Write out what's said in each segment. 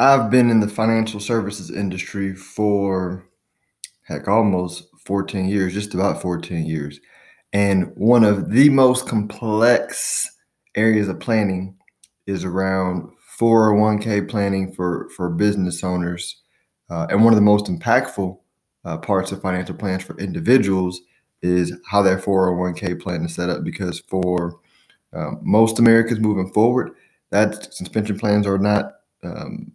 I've been in the financial services industry for heck, almost 14 years, just about 14 years. And one of the most complex areas of planning is around 401k planning for, for business owners. Uh, and one of the most impactful uh, parts of financial plans for individuals is how their 401k plan is set up. Because for um, most Americans moving forward, that since pension plans are not um,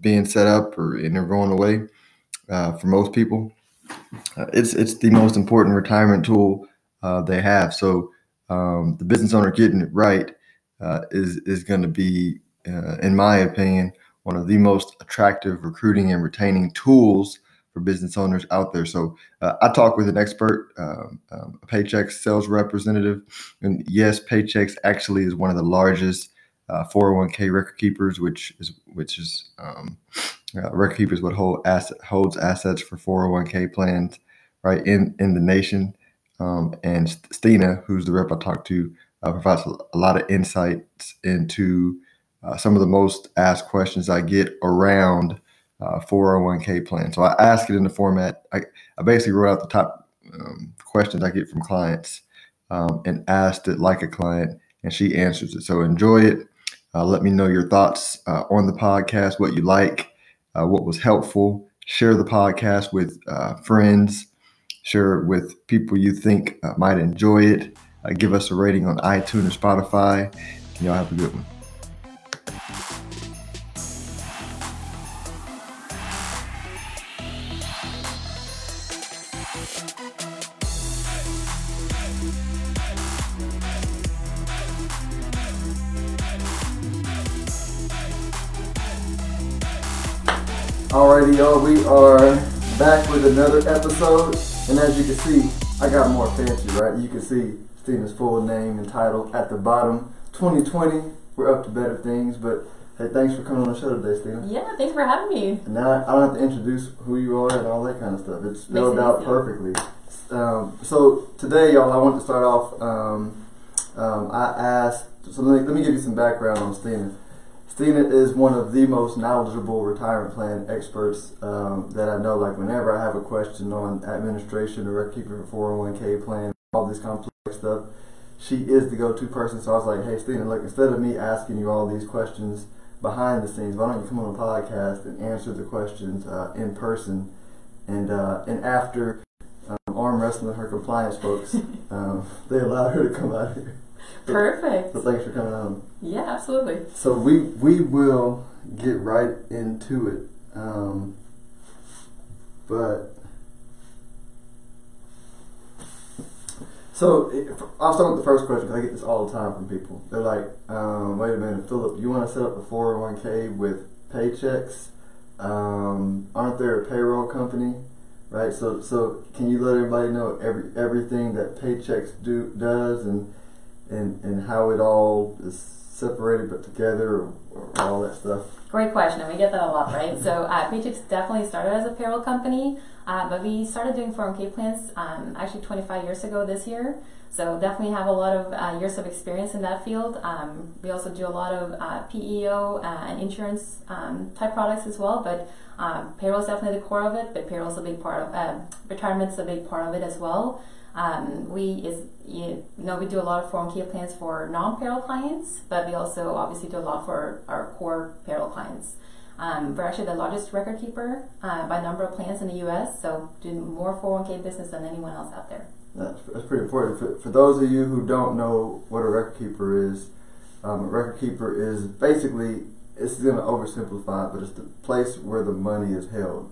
being set up or and they're going away uh, for most people. Uh, it's it's the most important retirement tool uh, they have. So um, the business owner getting it right uh, is is going to be, uh, in my opinion, one of the most attractive recruiting and retaining tools for business owners out there. So uh, I talk with an expert, um, um, a Paychex sales representative, and yes, Paychex actually is one of the largest uh, 401k record keepers, which is which is um, uh, record keepers what hold asset holds assets for 401k plans right in in the nation. Um, and Stina, who's the rep I talked to, uh, provides a lot of insights into uh, some of the most asked questions I get around 401k uh, plan. So I ask it in the format. I, I basically wrote out the top um, questions I get from clients um, and asked it like a client, and she answers it. So enjoy it. Uh, let me know your thoughts uh, on the podcast, what you like, uh, what was helpful. Share the podcast with uh, friends, share it with people you think uh, might enjoy it. Uh, give us a rating on iTunes or Spotify. Y'all have a good one. Y'all, we are back with another episode, and as you can see, I got more fancy, right? You can see Stina's full name and title at the bottom. 2020, we're up to better things, but hey, thanks for coming on the show today, Stina. Yeah, thanks for having me. And now I don't have to introduce who you are and all that kind of stuff. It's spelled out perfectly. Um, so today, y'all, I want to start off. Um, um, I asked, so let me, let me give you some background on Stina. Stina is one of the most knowledgeable retirement plan experts um, that I know. Like whenever I have a question on administration or keeping a 401k plan, all this complex stuff, she is the go-to person. So I was like, hey, Stina, look, instead of me asking you all these questions behind the scenes, why don't you come on a podcast and answer the questions uh, in person? And uh, and after um, arm wrestling her compliance folks, um, they allowed her to come out here. Perfect. So thanks for coming on. Yeah, absolutely. So we we will get right into it, um, but so I'll start with the first question because I get this all the time from people. They're like, um, "Wait a minute, Philip, you want to set up a four hundred one k with Paychex? Um, aren't there a payroll company?" Right. So so can you let everybody know every everything that Paychex do does and and and how it all is separated but together or, or all that stuff? Great question, and we get that a lot, right? so uh, Paychex definitely started as a payroll company, uh, but we started doing 401k plans um, actually 25 years ago this year. So definitely have a lot of uh, years of experience in that field. Um, we also do a lot of uh, PEO uh, and insurance um, type products as well, but um, payroll is definitely the core of it. But payroll is a big part of uh, retirement's a big part of it as well. Um, we is you know we do a lot of 401k plans for non-payroll clients, but we also obviously do a lot for our core payroll clients. Um, we're actually the largest record keeper uh, by number of plans in the U.S., so do more 401k business than anyone else out there. That's, that's pretty important. For, for those of you who don't know what a record keeper is, um, a record keeper is basically it's going to oversimplify, but it's the place where the money is held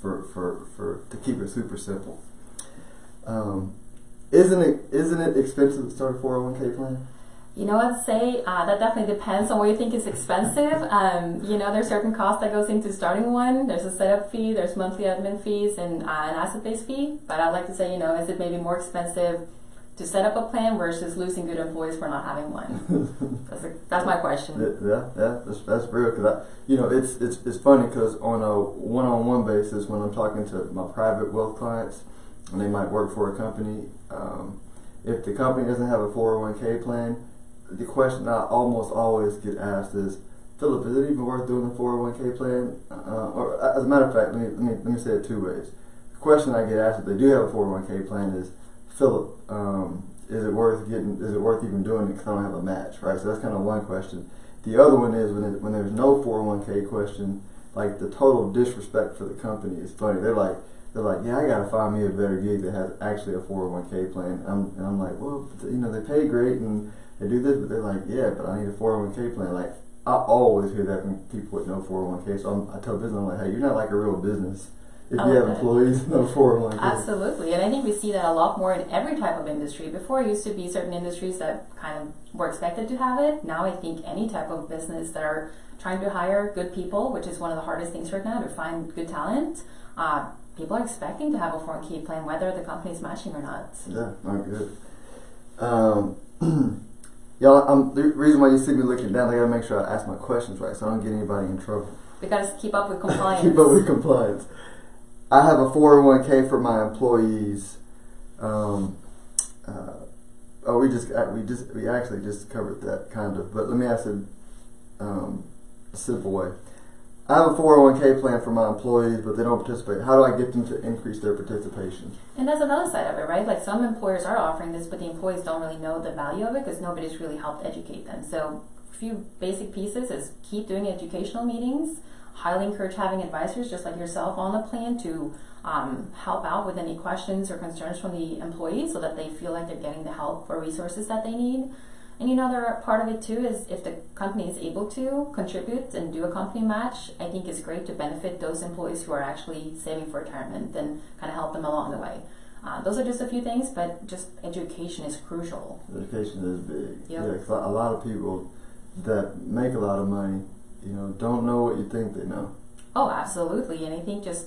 for, for, for to keep it super simple. Um, isn't it isn't it expensive to start a 401k plan? You know, I'd say uh, that definitely depends on what you think is expensive. Um, you know, there's certain cost that goes into starting one. There's a setup fee, there's monthly admin fees, and uh, an asset-based fee. But I'd like to say, you know, is it maybe more expensive to set up a plan versus losing good employees for not having one? that's, a, that's my question. Yeah, yeah, that's, that's real. Cause I, you know, it's it's it's funny because on a one-on-one basis, when I'm talking to my private wealth clients and they might work for a company. Um, if the company doesn't have a 401k plan, the question I almost always get asked is, Philip, is it even worth doing the 401k plan? Uh, or as a matter of fact, let me, let me let me say it two ways. The question I get asked if they do have a 401k plan is, Philip, um, is it worth getting? Is it worth even doing it? Because I don't have a match, right? So that's kind of one question. The other one is when it, when there's no 401k question, like the total disrespect for the company is funny. They're like they're like, yeah, I gotta find me a better gig that has actually a 401k plan. I'm, and I'm like, well, you know, they pay great and they do this, but they're like, yeah, but I need a 401k plan. Like, I always hear that from people with no 401k. So I'm, I tell business, I'm like, hey, you're not like a real business if you have employees, no 401k. Absolutely, and I think we see that a lot more in every type of industry. Before, it used to be certain industries that kind of were expected to have it. Now, I think any type of business that are trying to hire good people, which is one of the hardest things right now to find good talent, uh, people are expecting to have a 401k plan, whether the company is matching or not. Yeah, not good. Um, y'all, um, the reason why you see me looking down, I gotta make sure I ask my questions right, so I don't get anybody in trouble. We got to keep up with compliance. Keep up with compliance. I have a 401k for my employees. Um, uh, oh, we just uh, we just we actually just covered that kind of. But let me ask it um, a simple way. I have a 401k plan for my employees, but they don't participate. How do I get them to increase their participation? And that's another side of it, right? Like some employers are offering this, but the employees don't really know the value of it because nobody's really helped educate them. So, a few basic pieces is keep doing educational meetings. Highly encourage having advisors just like yourself on the plan to um, help out with any questions or concerns from the employees so that they feel like they're getting the help or resources that they need. And you know, the part of it too is if the company is able to contribute and do a company match, I think it's great to benefit those employees who are actually saving for retirement and kind of help them along the way. Uh, those are just a few things, but just education is crucial. Education is big. Yep. Yeah, 'cause a lot of people that make a lot of money, you know, don't know what you think they know. Oh, absolutely. And I think just,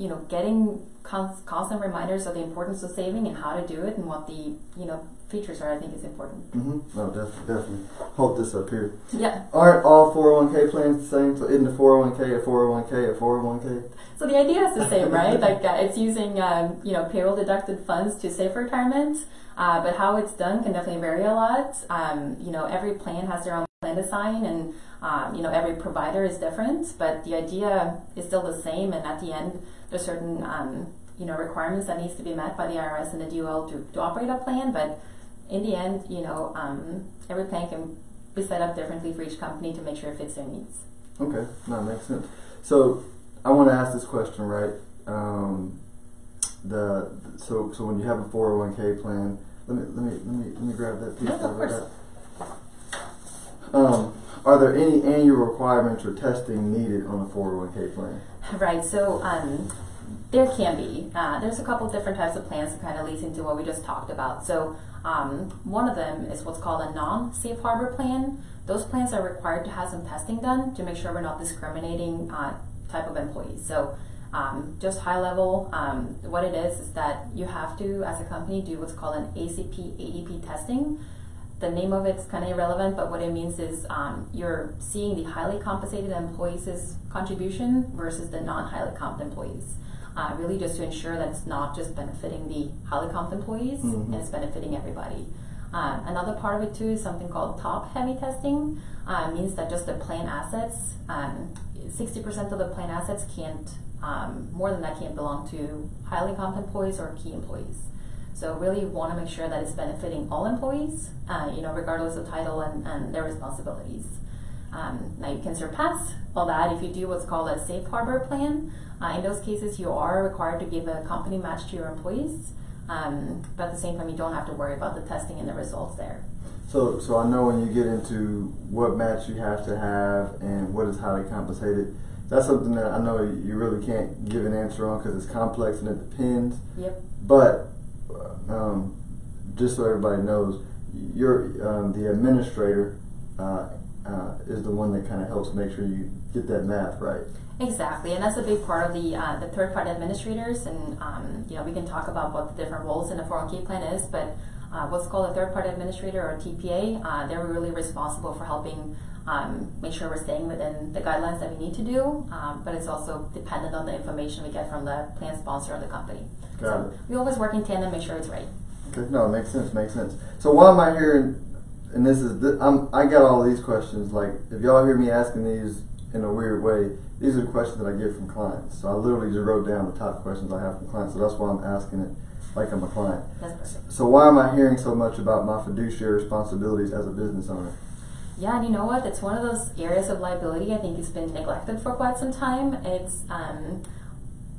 you know, getting constant reminders of the importance of saving and how to do it and what the, you know, features are, I think is important. Mm-hmm. No, definitely, definitely. Hold this up here. Yeah. Aren't all 401k plans the same? So isn't the 401k a 401k a 401k? So the idea is the same, right? Like uh, it's using, um, you know, payroll deducted funds to save for retirement. Uh, but how it's done can definitely vary a lot. Um, you know, every plan has their own plan design and, um, you know, every provider is different, but the idea is still the same. And at the end, there's certain, um, you know, requirements that needs to be met by the IRS and the DOL to, to operate a plan. But in the end, you know, um, every plan can be set up differently for each company to make sure it fits their needs. Okay, that makes sense. So I want to ask this question, right? Um, the so so when you have a 401k plan, let me let me let me let me grab that piece. No, of course. that. Um, are there any annual requirements or testing needed on a 401k plan? Right. So um, there can be. Uh, there's a couple different types of plans that kind of leads into what we just talked about. So um, one of them is what's called a non-safe harbor plan. Those plans are required to have some testing done to make sure we're not discriminating uh, type of employees. So um, just high level, um, what it is is that you have to, as a company, do what's called an ACP ADP testing. The name of it's kind of irrelevant, but what it means is um, you're seeing the highly compensated employees' contribution versus the non-highly comped employees. Uh, really, just to ensure that it's not just benefiting the highly comped employees, Mhm. and it's benefiting everybody. Um, another part of it too is something called top-heavy testing. Uh, means that just the plan assets, um, 60% of the plan assets can't, um, more than that can't belong to highly comped employees or key employees. So really want to make sure that it's benefiting all employees, uh, you know, regardless of title and, and their responsibilities. Um, now you can surpass all that if you do what's called a safe harbor plan. Uh, in those cases, you are required to give a company match to your employees, um, but at the same time, you don't have to worry about the testing and the results there. So so I know when you get into what match you have to have and what is highly compensated. That's something that I know you really can't give an answer on because it's complex and it depends. Yep. But um, just so everybody knows, you're um, the administrator uh, uh, is the one that kind of helps make sure you get that math right. Exactly, and that's a big part of the uh, the third party administrators. And um, you know, we can talk about what the different roles in a 401k plan is, but uh, what's called a third party administrator or TPA, uh, they're really responsible for helping um, make sure we're staying within the guidelines that we need to do. Um, but it's also dependent on the information we get from the plan sponsor or the company. Got so it. we always work in tandem, make sure it's right. Okay, no, it makes sense. Makes sense. So why am I here? And this is th- I'm I got all these questions. Like if y'all hear me asking these in a weird way, these are the questions that I get from clients. So I literally just wrote down the top questions I have from clients. So that's why I'm asking it like I'm a client. That's perfect. So why am I hearing so much about my fiduciary responsibilities as a business owner? Yeah, and you know what? It's one of those areas of liability I think it's been neglected for quite some time. It's um,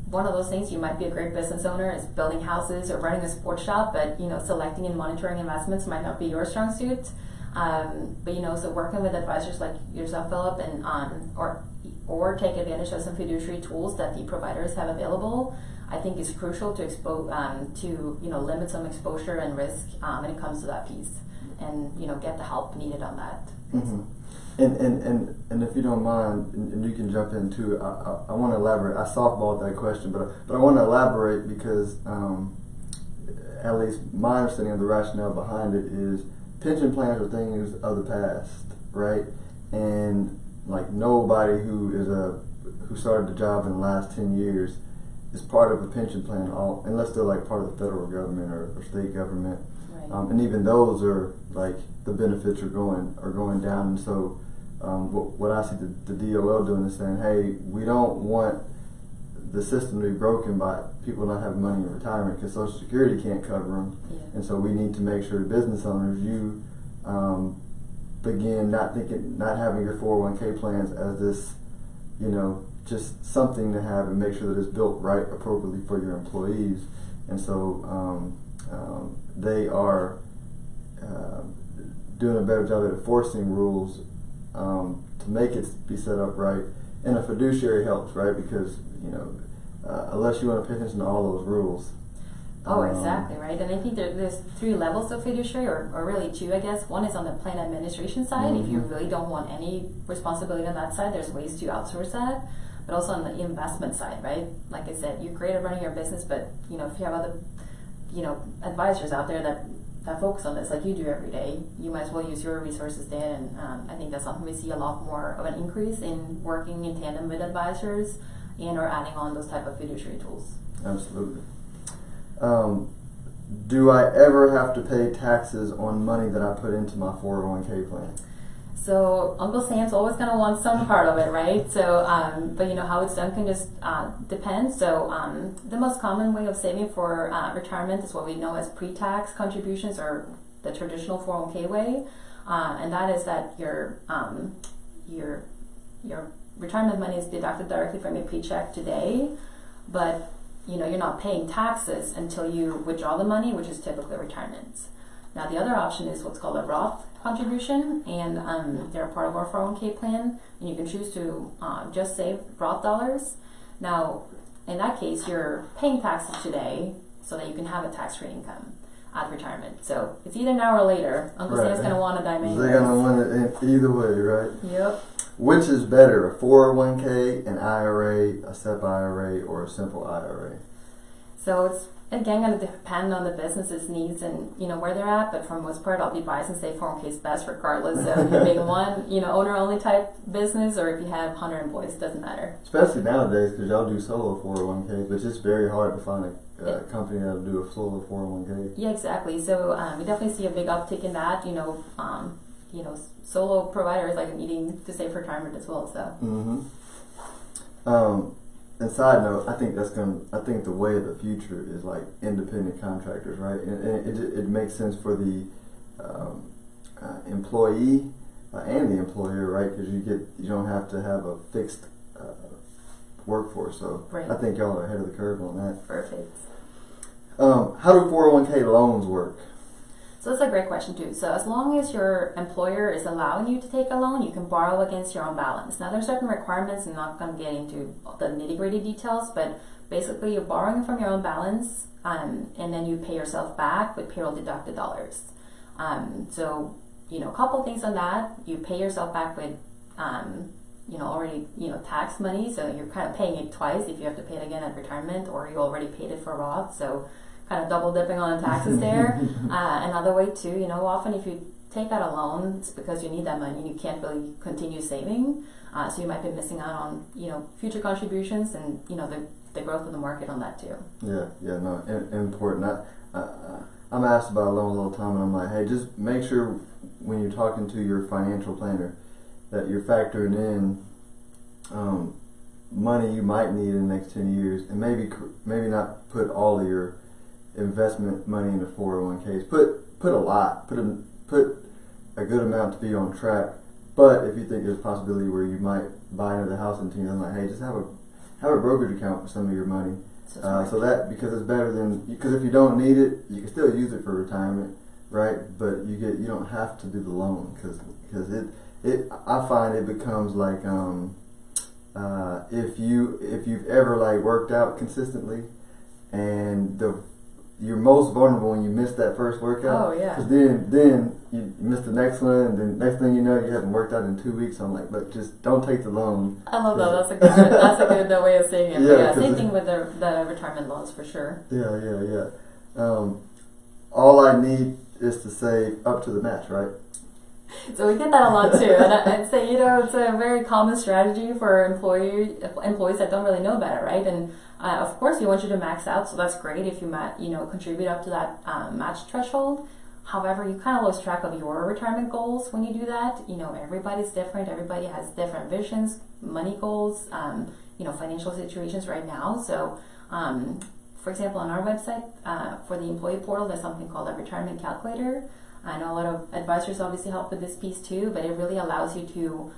one of those things you might be a great business owner is building houses or running a sports shop, but you know, selecting and monitoring investments might not be your strong suit. Um, but you know, so working with advisors like yourself, Philip, and um, or or take advantage of some fiduciary tools that the providers have available, I think is crucial to expose um, to you know limit some exposure and risk um, when it comes to that piece, and you know get the help needed on that. Mm-hmm. And, and, and, and if you don't mind, and, you can jump in too, I, I, I want to elaborate. I softballed that question, but, but I want to elaborate because, um, at least my understanding of the rationale behind it is pension plans are things of the past, right? And like nobody who is a who started the job in the last ten years is part of a pension plan, all unless they're like part of the federal government or, or state government. Um, and even those are like the benefits are going are going down. And so, um, what, what I see the, the DOL doing is saying, hey, we don't want the system to be broken by people not having money in retirement because Social Security can't cover them. Yeah. And so we need to make sure, the business owners, you um, begin not thinking, not having your 401k plans as this, you know, just something to have and make sure that it's built right appropriately for your employees. And so um, um, they are uh, doing a better job at enforcing rules um, to make it be set up right. And a fiduciary helps, right? Because you know, uh, unless you want to pay attention to all those rules. Oh, um, exactly, right. And I think there, there's three levels of fiduciary, or, or really two, I guess. One is on the plan administration side. If you Mhm. really don't want any responsibility on that side, there's ways to outsource that. But also on the investment side, right? Like I said, you're great at running your business, but you know if you have other, you know, advisors out there that that focus on this, like you do every day, you might as well use your resources there. And um, I think that's something we see a lot more of an increase in working in tandem with advisors and or adding on those type of fiduciary tools. Absolutely. Um, do I ever have to pay taxes on money that I put into my 401k plan? So Uncle Sam's always gonna want some part of it, right? So, um, but you know how it's done can just uh, depend. So, um, the most common way of saving for uh, retirement is what we know as pre-tax contributions, or the traditional 401k way, uh, and that is that your um, your your retirement money is deducted directly from your paycheck today, but you know you're not paying taxes until you withdraw the money, which is typically retirement. Now, the other option is what's called a Roth contribution, and um, they're a part of our 401k plan, and you can choose to uh, just save Roth dollars. Now, in that case, you're paying taxes today so that you can have a tax-free income at retirement. So it's either now or later. Uncle Right. Sam's going to want a dime They're gonna anyways. want it in either way, right? Yep. Which is better, a 401k, an IRA, a SEP IRA, or a simple IRA? So it's again going to depend on the business's needs and you know where they're at. But for the most part, I'll be biased and say 401k is best, regardless of you being one you know owner only type business or if you have 100 employees. Doesn't matter. Especially nowadays, because y'all do solo 401ks, but it's just very hard to find a uh, company that'll do a solo 401k. Yeah, exactly. So um, we definitely see a big uptick in that. You know, um, you know, solo providers like needing to save for retirement as well. So Mm-hmm. Um, and side note, I think that's gonna. I think the way of the future is like independent contractors, right? And, and it, it, it makes sense for the um, uh, employee uh, and the employer, right? Because you get you don't have to have a fixed uh, workforce. So Right. I think y'all are ahead of the curve on that. perfect. Um, how do 401k loans work? So that's a great question too. So as long as your employer is allowing you to take a loan, you can borrow against your own balance. Now there's certain requirements. I'm not going to get into the nitty gritty details, but basically you're borrowing from your own balance, um, and then you pay yourself back with payroll deducted dollars. Um, so you know, a couple things on that. You pay yourself back with, um, you know, already you know tax money. So you're kind of paying it twice if you have to pay it again at retirement, or you already paid it for Roth. So kind of double dipping on taxes there. uh, another way too, you know, often if you take out a loan, it's because you need that money and you can't really continue saving. Uh, so you might be missing out on you know future contributions and you know the the growth of the market on that too. Yeah, yeah, no, im- important. I, uh, I'm asked about a loans all the time, and I'm like, hey, just make sure when you're talking to your financial planner that you're factoring in um, money you might need in the next ten years, and maybe maybe not put all of your investment money into 401ks. Put put a lot. Put a put a good amount to be on track. But if you think there's a possibility where you might buy another house in ten years, I'm like, hey, just have a have a brokerage account for some of your money. Uh, so that because it's better than because if you don't need it, you can still use it for retirement, right? But you get you don't have to do the loan because because it it I find it becomes like um, uh, if you if you've ever like worked out consistently and the you're most vulnerable when you miss that first workout. Oh, yeah. 'Cause then then you miss the next one, and then next thing you know, you haven't worked out in two weeks. I'm like, look, just don't take the loan. I love that. That's a good. That's a good way of saying it. Yeah, But yeah, same thing with the, the retirement laws for sure. Yeah, yeah, yeah. Um, all I need is to save up to the match, right? So we get that a lot too, and I'd say you know it's a very common strategy for employee employees that don't really know about it, right? And uh, of course, we want you to max out, so that's great if you ma- you know contribute up to that um, match threshold. However, you kind of lose track of your retirement goals when you do that. You know, everybody's different. Everybody has different visions, money goals, um, you know, financial situations right now. So, um, for example, on our website uh, for the employee portal, there's something called a retirement calculator. I know a lot of advisors obviously help with this piece too, but it really allows you to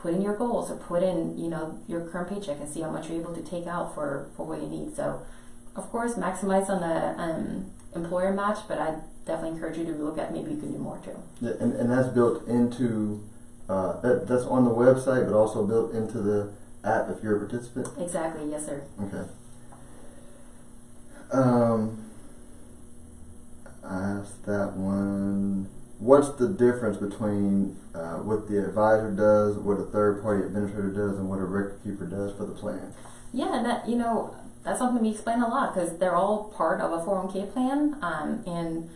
put in your goals or put in, you know, your current paycheck and see how much you're able to take out for, for what you need. So, of course, maximize on the um, employer match, but I definitely encourage you to look at maybe you can do more too. Yeah, and, and that's built into uh, that, that's on the website, but also built into the app if you're a participant. Exactly, yes, sir. Okay. Um, I asked that one. What's the difference between uh, what the advisor does, what a third party administrator does, and what a record keeper does for the plan? Yeah, that you know that's something we explain a lot because they're all part of a 401k plan, um, and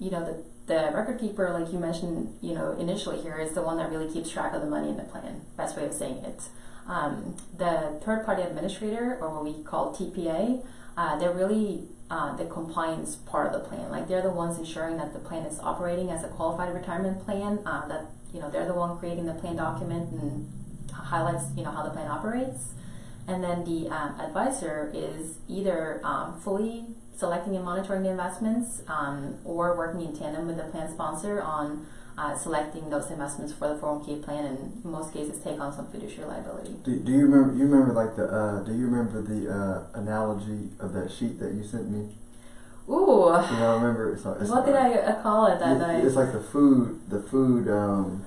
you know the the record keeper, like you mentioned, you know initially here is the one that really keeps track of the money in the plan. Best way of saying it. Um, the third party administrator, or what we call TPA, uh, they're really uh, the compliance part of the plan. Like they're the ones ensuring that the plan is operating as a qualified retirement plan. Uh, that you know they're the one creating the plan document and highlights you know how the plan operates. And then the um, advisor is either um, fully selecting and monitoring the investments um, or working in tandem with the plan sponsor on uh, selecting those investments for the 401k plan and in most cases take on some fiduciary liability. Do, do you remember? You remember like the? Uh, do you remember the uh, analogy of that sheet that you sent me? Ooh, You know, I remember. It's like, it's what did I uh, call it that night? It's like the food. The food. Um,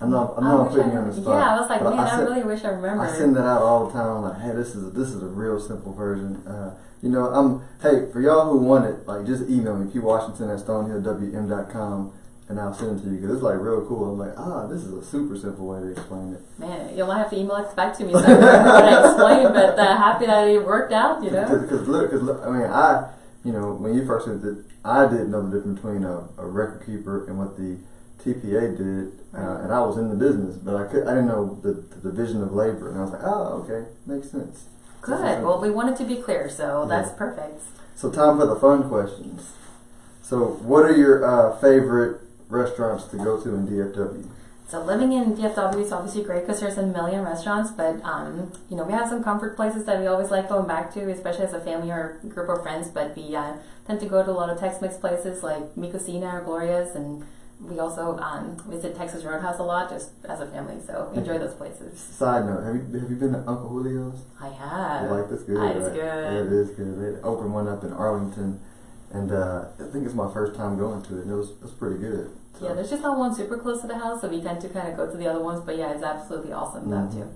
I'm not. I'm I not putting I- you on the spot. Yeah, I was like, man, I, sent- really wish I remembered. I send that out all the time. I'm like, hey, this is this is a real simple version. Uh, you know, I'm hey for y'all who want it, like just email me P Washington at StonehillWM.com and I'll send it to you because it's like real cool. I'm like, ah, this is a super simple way to explain it. Man, you might have to email it back to me so I remember what I explained, but uh, happy that it worked out, you know? Because look, because look, I mean, I, you know, when you first said that, I didn't know the difference between a, a record keeper and what the TPA did, uh, and I was in the business, but I could, I didn't know the, the division of labor, and I was like, oh, okay, makes sense. Good. Well, we wanted to be clear, so that's perfect. So time for the fun questions. So, what are your uh, favorite restaurants to go to in DFW? So living in DFW is obviously great because there's a million restaurants, but um, you know we have some comfort places that we always like going back to, especially as a family or group of friends. But we uh, tend to go to a lot of Tex-Mex places like Mi Cocina or Gloria's, and we also um, visit Texas Roadhouse a lot just as a family. So we enjoy those places. Side note: Have you have you been to Uncle Julio's? I have. You like this good? It's right? good. Yeah, it is good. They opened one up in Arlington, and uh, I think it's my first time going to it. And it was it was pretty good. So, Yeah, there's just not one super close to the house, so we tend to kind of go to the other ones. But yeah, it's absolutely awesome that Mhm. too.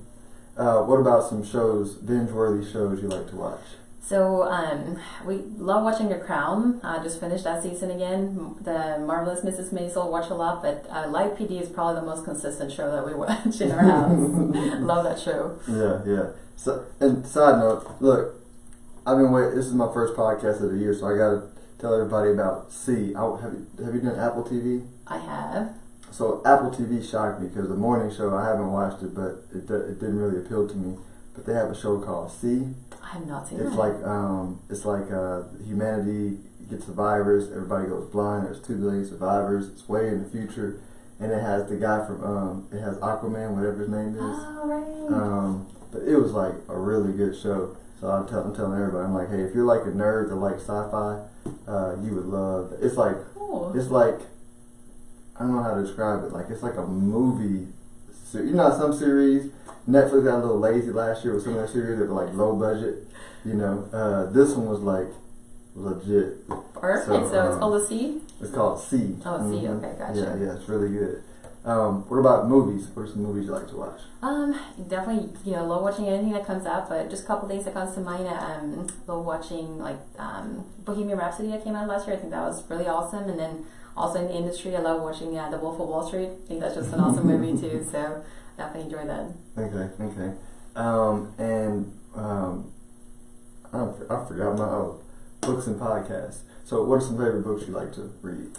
Uh, what about some shows, binge-worthy shows you like to watch? So um, we love watching The Crown. Uh, just finished that season again. The Marvelous Mrs. Maisel watch a lot, but uh, Live PD is probably the most consistent show that we watch in our house. love that show. Yeah, yeah. So, and side note, look, I've been waiting. This is my first podcast of the year, so I got to tell everybody about See. I, have you have you done Apple TV? I have. So Apple TV shocked me because the morning show I haven't watched it, but it, it didn't really appeal to me. but they have a show called See. I have not seen It's that. like um, it's like uh, humanity gets the virus. Everybody goes blind. There's two billion survivors. It's way in the future, and it has the guy from um, it has Aquaman, whatever his name is. oh, right. Um, but it was like a really good show. So I'm, tell, I'm telling everybody, I'm like, hey, if you're like a nerd that likes sci-fi, uh, you would love. It's like cool. it's like I don't know how to describe it. Like it's like a movie. ser- You know, some series Netflix got a little lazy last year with some of their series that were like low budget. You know, uh, this one was like legit. Perfect. so, So, it's um, called the See. It's called See. Oh, See, okay, gotcha. Yeah, yeah, it's really good. Um, what about movies? What are some movies you like to watch? Um, definitely, you know, love watching anything that comes up, but just a couple things that comes to mind. Um, love watching like um, Bohemian Rhapsody that came out last year. I think that was really awesome. And then also in the industry, I love watching uh, The Wolf of Wall Street. I think that's just an awesome movie too. So definitely enjoy that. Okay, okay. Um, and um, I, I forgot my oh, books and podcasts. So, what are some favorite books you like to read?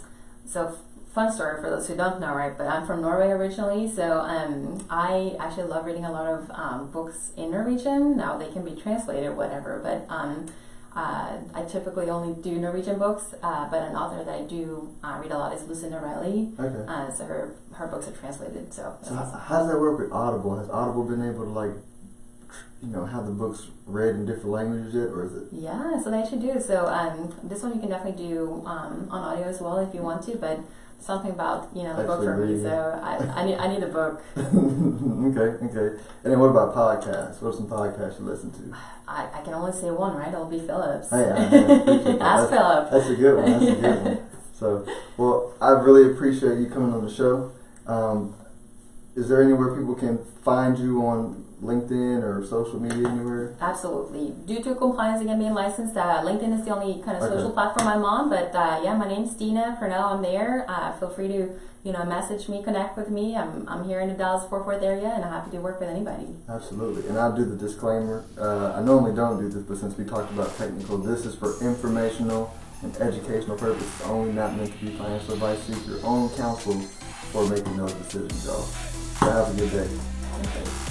So fun story for those who don't know, right? But I'm from Norway originally, so um, I actually love reading a lot of um, books in Norwegian. Now they can be translated, whatever, but um, uh, I typically only do Norwegian books. Uh, but an author that I do uh, read a lot is Lucinda Riley. Okay. Uh, so her her books are translated. So, So, how, how does that work with Audible? Has Audible been able to like, you know, have the books read in different languages yet, or is it? yeah, so they should do. So um, this one you can definitely do um, on audio as well if you want to, but. Something about you know the book for me, so I, I need I need a book. okay, okay. And then what about podcasts? What are some podcasts you listen to? I, I can only say one, right? It'll be Phillips. Hey, I- I. Ask Philip. That's a good one. That's a good one. So, well, I really appreciate you coming on the show. Um, is there anywhere people can find you on LinkedIn or social media anywhere? Absolutely. Due to compliance and being licensed, uh, LinkedIn is the only kind of Okay. social platform I'm on. But uh, yeah, my name's Stina Purnell. I'm there. Uh, feel free to you know message me, connect with me. I'm, I'm here in the Dallas Fort Worth area, and I'm happy to work with anybody. Absolutely. And I'll do the disclaimer. Uh, I normally don't do this, but since we talked about technical, this is for informational and educational purposes only, not meant to be financial advice. Seek your own counsel for making those decisions, y'all. So have a good day. You.